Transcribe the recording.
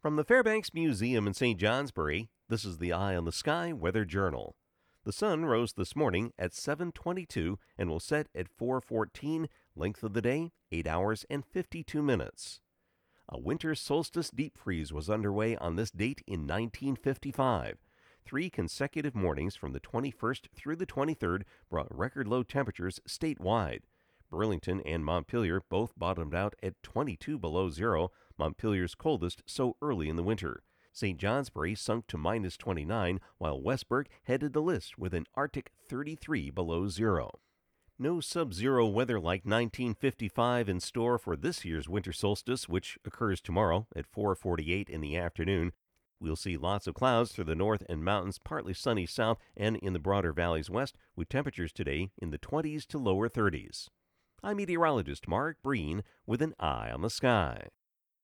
From the Fairbanks Museum in St. Johnsbury, this is the Eye on the Sky Weather Journal. The sun rose this morning at 7:22 and will set at 4:14. Length of the day 8 hours and 52 minutes. A winter solstice deep freeze was underway on this date in 1955. Three consecutive mornings from the 21st through the 23rd brought record low temperatures statewide. Burlington and Montpelier both bottomed out at 22 below zero, Montpelier's coldest so early in the winter. St. Johnsbury sunk to minus 29, while Westburg headed the list with an Arctic 33 below zero. No sub zero weather like 1955 in store for this year's winter solstice, which occurs tomorrow at 4:48 in the afternoon. We'll see lots of clouds through the north and mountains, partly sunny south and in the broader valleys west, with temperatures today in the 20s to lower 30s. I'm meteorologist Mark Breen with an eye on the sky.